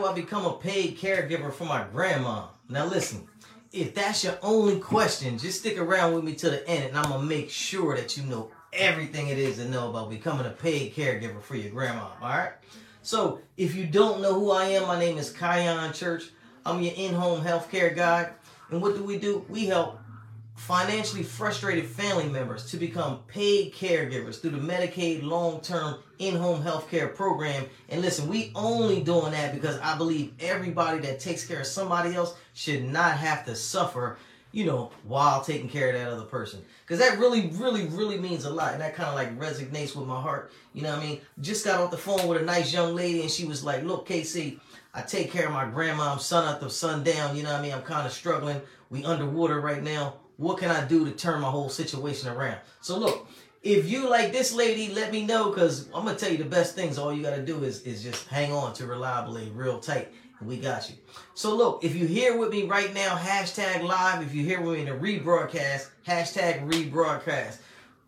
do I become a paid caregiver for my grandma? Now listen, if that's your only question, just stick around with me to the end and I'm gonna make sure that you know everything it is to know about becoming a paid caregiver for your grandma. Alright? So if you don't know who I am, my name is Kion Church. I'm your in-home healthcare guy. And what do we do? We help financially frustrated family members to become paid caregivers through the Medicaid long-term in-home healthcare program. And listen, we only doing that because I believe everybody that takes care of somebody else should not have to suffer, you know, while taking care of that other person. Because that really, really, really means a lot. And that kind of like resonates with my heart. You know what I mean? Just got off the phone with a nice young lady and she was like, look, KC, I take care of my grandma. I'm sun up to sundown. You know what I mean? I'm kind of struggling. We underwater right now what can I do to turn my whole situation around? So look, if you like this lady, let me know because I'm gonna tell you the best things. All you gotta do is is just hang on to Reliable Aid, real tight, and we got you. So look, if you're here with me right now, hashtag live. If you're here with me in the rebroadcast, hashtag rebroadcast.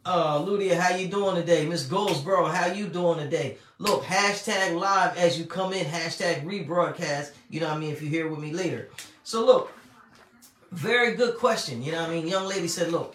Uh, Ludia, how you doing today? Miss Goldsboro, how you doing today? Look, hashtag live as you come in, hashtag rebroadcast. You know what I mean? If you're here with me later. So look, very good question. You know what I mean? Young lady said, look,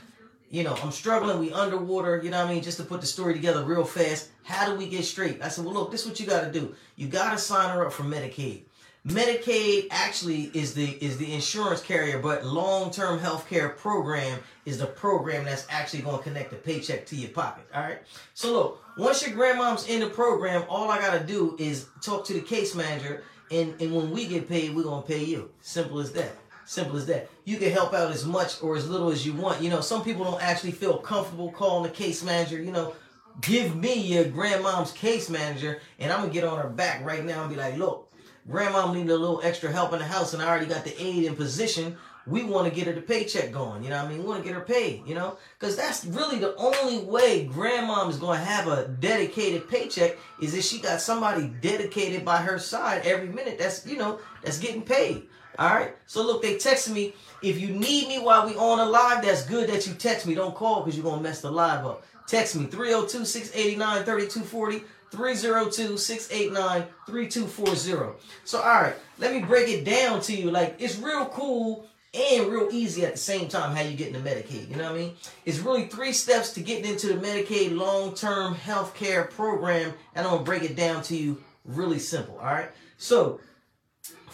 you know, I'm struggling. We underwater. You know what I mean? Just to put the story together real fast. How do we get straight? I said, well, look, this is what you got to do. You got to sign her up for Medicaid. Medicaid actually is the is the insurance carrier, but long-term health care program is the program that's actually going to connect the paycheck to your pocket. All right. So look, once your grandmom's in the program, all I got to do is talk to the case manager, and and when we get paid, we're gonna pay you. Simple as that. Simple as that. You can help out as much or as little as you want. You know, some people don't actually feel comfortable calling the case manager. You know, give me your grandmom's case manager, and I'm gonna get on her back right now and be like, look, grandmom needed a little extra help in the house, and I already got the aid in position. We want to get her the paycheck going. You know what I mean? We want to get her paid, you know? Because that's really the only way grandmom is going to have a dedicated paycheck is if she got somebody dedicated by her side every minute that's, you know, that's getting paid. All right. So look, they texted me. If you need me while we on a live, that's good that you text me. Don't call because you're gonna mess the live up. Text me 302-689-3240. 302-689-3240. So all right, let me break it down to you. Like it's real cool and real easy at the same time how you get into Medicaid. You know what I mean? It's really three steps to getting into the Medicaid long-term health care program, and I'm gonna break it down to you really simple. All right. So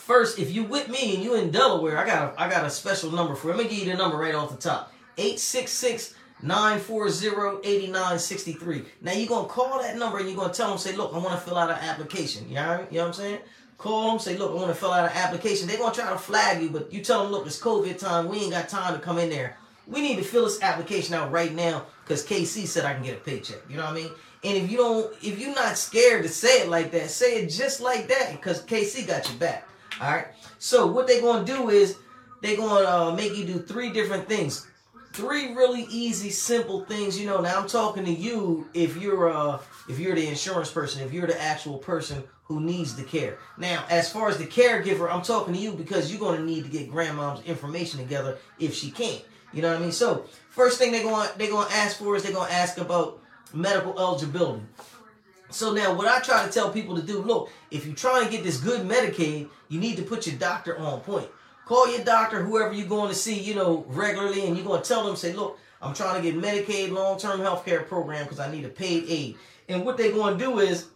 First, if you with me and you in Delaware, I got a, I got a special number for you. Let me give you the number right off the top. 866 940-8963. Now you're gonna call that number and you're gonna tell them, say, look, I want to fill out an application. You know, you know what I'm saying? Call them, say, look, I want to fill out an application. They're gonna try to flag you, but you tell them, look, it's COVID time. We ain't got time to come in there. We need to fill this application out right now because KC said I can get a paycheck. You know what I mean? And if you don't, if you're not scared to say it like that, say it just like that because KC got your back. All right. So what they're going to do is they're going to uh, make you do three different things. Three really easy, simple things. You know, now I'm talking to you if you're uh if you're the insurance person, if you're the actual person who needs the care. Now, as far as the caregiver, I'm talking to you because you're going to need to get grandmom's information together if she can't. You know what I mean? So, first thing they're going they're to ask for is they're going to ask about medical eligibility. So now what I try to tell people to do, look, if you try and get this good Medicaid, you need to put your doctor on point. Call your doctor, whoever you're going to see, you know, regularly, and you're going to tell them, say, look, I'm trying to get Medicaid long-term health care program because I need a paid aid. And what they're going to do is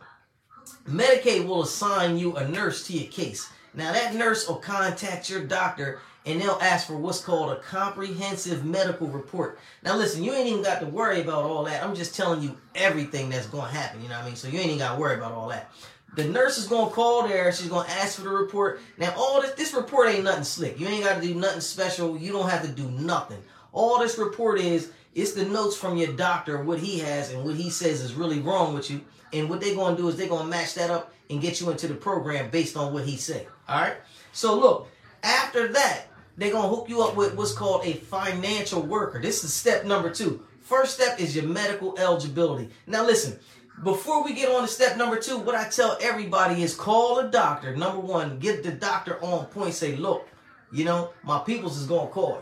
Medicaid will assign you a nurse to your case. Now that nurse will contact your doctor and they'll ask for what's called a comprehensive medical report. Now listen, you ain't even got to worry about all that. I'm just telling you everything that's going to happen, you know what I mean? So you ain't even got to worry about all that. The nurse is to call there. She's to ask for the report. Now all this, this report ain't nothing slick. You ain't got to do nothing special. You don't have to do nothing. All this report is, it's the notes from your doctor, what he has and what he says is really wrong with you. And what they're to do is they're to match that up and get you into the program based on what he said. All right. So look, after that, they're to hook you up with what's called a financial worker. This is step number two. First step is your medical eligibility. Now listen, before we get on to step number two, what I tell everybody is call a doctor. Number one, get the doctor on point. Say, look, you know, my peoples is to call you.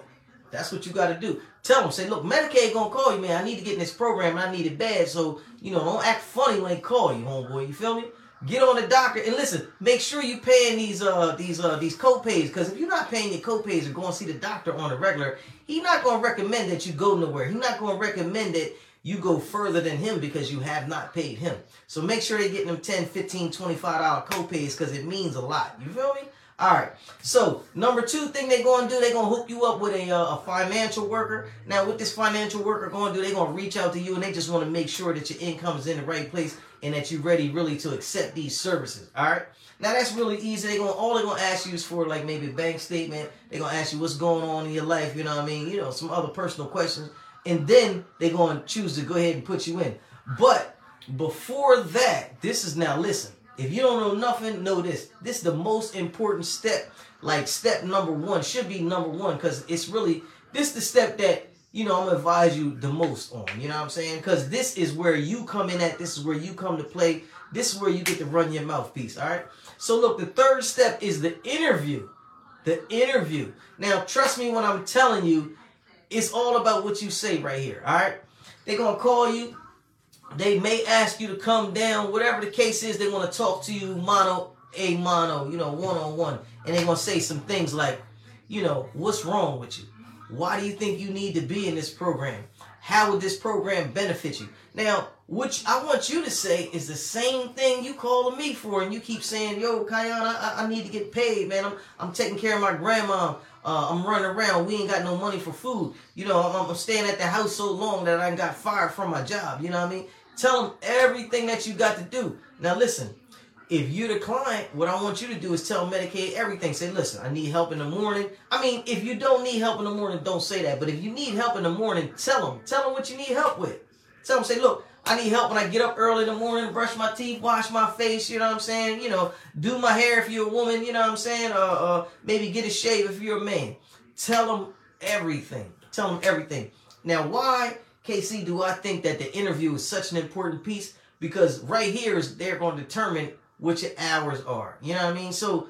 That's what you got to do. Tell them, say, look, Medicaid to call you, man. I need to get in this program and I need it bad. So, you know, don't act funny when they call you, homeboy. You feel me? Get on the doctor and listen. Make sure you paying these uh these uh these co-pays because if you're not paying your co-pays or going to see the doctor on a regular, he's not to recommend that you go nowhere. He's not to recommend that you go further than him because you have not paid him. So make sure they're getting them 10, 15, 25 dollar co-pays because it means a lot. You feel me? All right. So number two thing they're going to do, they're going to hook you up with a, uh, a financial worker. Now, what this financial worker going to do, they're going to reach out to you and they just want to make sure that your income is in the right place and that you're ready really to accept these services. All right. Now that's really easy. They going all they're gonna ask you is for like maybe a bank statement. They're gonna ask you what's going on in your life. You know what I mean? You know some other personal questions, and then they're gonna choose to go ahead and put you in. But before that, this is now listen. If you don't know nothing, know this. This is the most important step. Like step number one should be number one because it's really this the step that you know I'm gonna advise you the most on. You know what I'm saying? Because this is where you come in at. This is where you come to play. This is where you get to run your mouthpiece. All right. So look, the third step is the interview. The interview. Now, trust me when I'm telling you, it's all about what you say right here. All right. They're gonna call you. They may ask you to come down, whatever the case is, they want to talk to you mono a mono, you know, one on one. And they're going to say some things like, you know, what's wrong with you? Why do you think you need to be in this program? How would this program benefit you? Now, which I want you to say is the same thing you calling me for, and you keep saying, "Yo, Kion, I, I need to get paid, man. I'm I'm taking care of my grandma. Uh, I'm running around. We ain't got no money for food. You know, I'm, I'm staying at the house so long that I got fired from my job. You know what I mean? Tell them everything that you got to do. Now, listen, if you're the client, what I want you to do is tell Medicaid everything. Say, listen, I need help in the morning. I mean, if you don't need help in the morning, don't say that. But if you need help in the morning, tell them. Tell them what you need help with. Tell them, say, look, I need help when I get up early in the morning, brush my teeth, wash my face, you know what I'm saying? You know, do my hair if you're a woman, you know what I'm saying? Uh, uh, maybe get a shave if you're a man. Tell them everything. Tell them everything. Now, why, KC, do I think that the interview is such an important piece? Because right here is they're going to determine what your hours are. You know what I mean? So,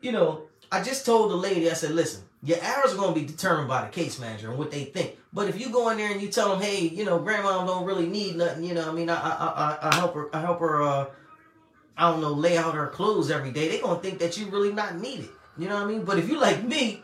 you know, I just told the lady, I said, listen, your hours are going to be determined by the case manager and what they think. But if you go in there and you tell them, hey, you know, grandma don't really need nothing, you know, I mean, I, I, I, I help her, I help her, uh, I don't know, lay out her clothes every day. They gonna think that you really not needed. You know what I mean? But if you like me,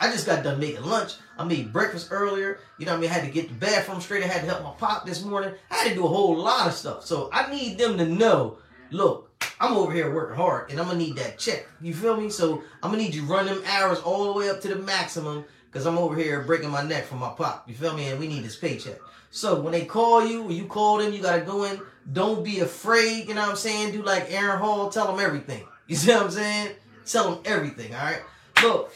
I just got done making lunch. I made breakfast earlier. You know what I mean? I had to get the bathroom straight. I had to help my pop this morning. I had to do a whole lot of stuff. So I need them to know, look, I'm over here working hard and I'm gonna need that check. You feel me? So I'm gonna need you run them hours all the way up to the maximum because I'm over here breaking my neck for my pop. You feel me? And we need this paycheck. So when they call you, when you call them, you gotta go in. Don't be afraid. You know what I'm saying? Do like Aaron Hall. Tell them everything. You see what I'm saying? Tell them everything. All right. Look,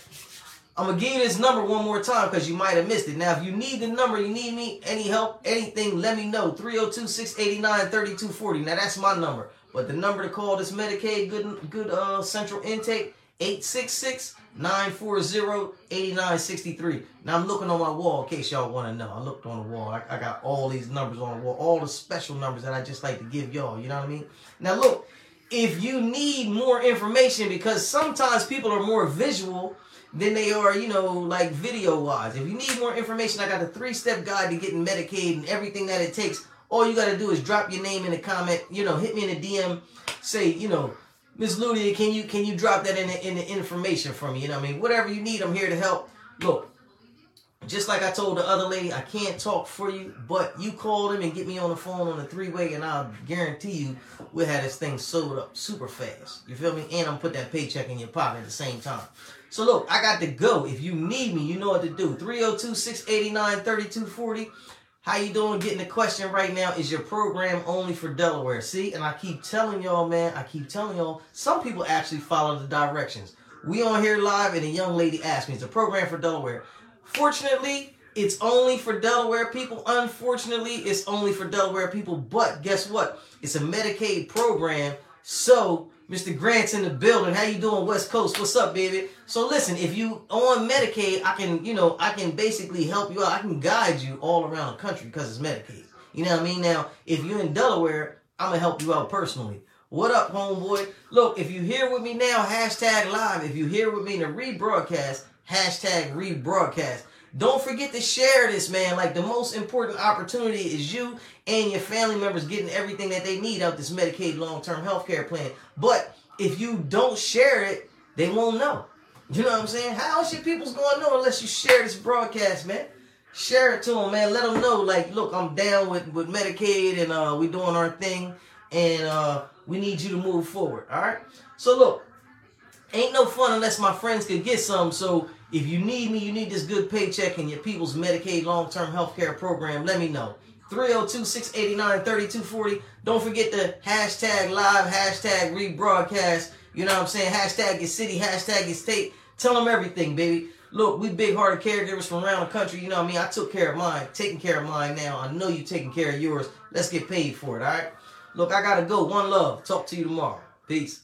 I'm gonna give you this number one more time because you might have missed it. Now, if you need the number, you need me, any help, anything, let me know. 302-689-3240. Now that's my number. But the number to call this Medicaid good good uh central intake 866-940-8963. Now I'm looking on my wall in case y'all want to know. I looked on the wall. I, I got all these numbers on the wall, all the special numbers that I just like to give y'all. You know what I mean? Now look, if you need more information, because sometimes people are more visual than they are, you know, like video wise. If you need more information, I got a three step guide to getting Medicaid and everything that it takes all you got to do is drop your name in the comment. You know, hit me in the DM. Say, you know, Miss Ludia, can you can you drop that in the, in the information for me? You know, what I mean, whatever you need, I'm here to help. Look, just like I told the other lady, I can't talk for you, but you call them and get me on the phone on the three way, and I'll guarantee you we'll have this thing sold up super fast. You feel me? And I'm put that paycheck in your pocket at the same time. So look, I got to go. If you need me, you know what to do. 302 689 3240. How you doing? Getting the question right now. Is your program only for Delaware? See, and I keep telling y'all, man, I keep telling y'all, some people actually follow the directions. We on here live and a young lady asked me, it's a program for Delaware. Fortunately, it's only for Delaware people. Unfortunately, it's only for Delaware people. But guess what? It's a Medicaid program. So Mr. Grant's in the building. How you doing, West Coast? What's up, baby? So listen, if you on Medicaid, I can, you know, I can basically help you out. I can guide you all around the country because it's Medicaid. You know what I mean? Now, if you're in Delaware, I'm gonna help you out personally. What up, homeboy? Look, if you here with me now, hashtag live. If you here with me in the rebroadcast, hashtag rebroadcast. Don't forget to share this, man. Like the most important opportunity is you and your family members getting everything that they need out this Medicaid long-term health care plan. But if you don't share it, they won't know. You know what I'm saying? How should people's going to know unless you share this broadcast, man? Share it to them, man. Let them know, like, look, I'm down with, with Medicaid and uh, we doing our thing and uh, we need you to move forward, all right? So, look, ain't no fun unless my friends can get some. So, if you need me, you need this good paycheck and your people's Medicaid long-term health care program, let me know. 302-689-3240. Don't forget the hashtag live, hashtag rebroadcast. You know what I'm saying? Hashtag your city, hashtag your state. Tell them everything, baby. Look, we big hearted caregivers from around the country. You know what I mean? I took care of mine, taking care of mine now. I know you're taking care of yours. Let's get paid for it, all right? Look, I gotta go. One love. Talk to you tomorrow. Peace.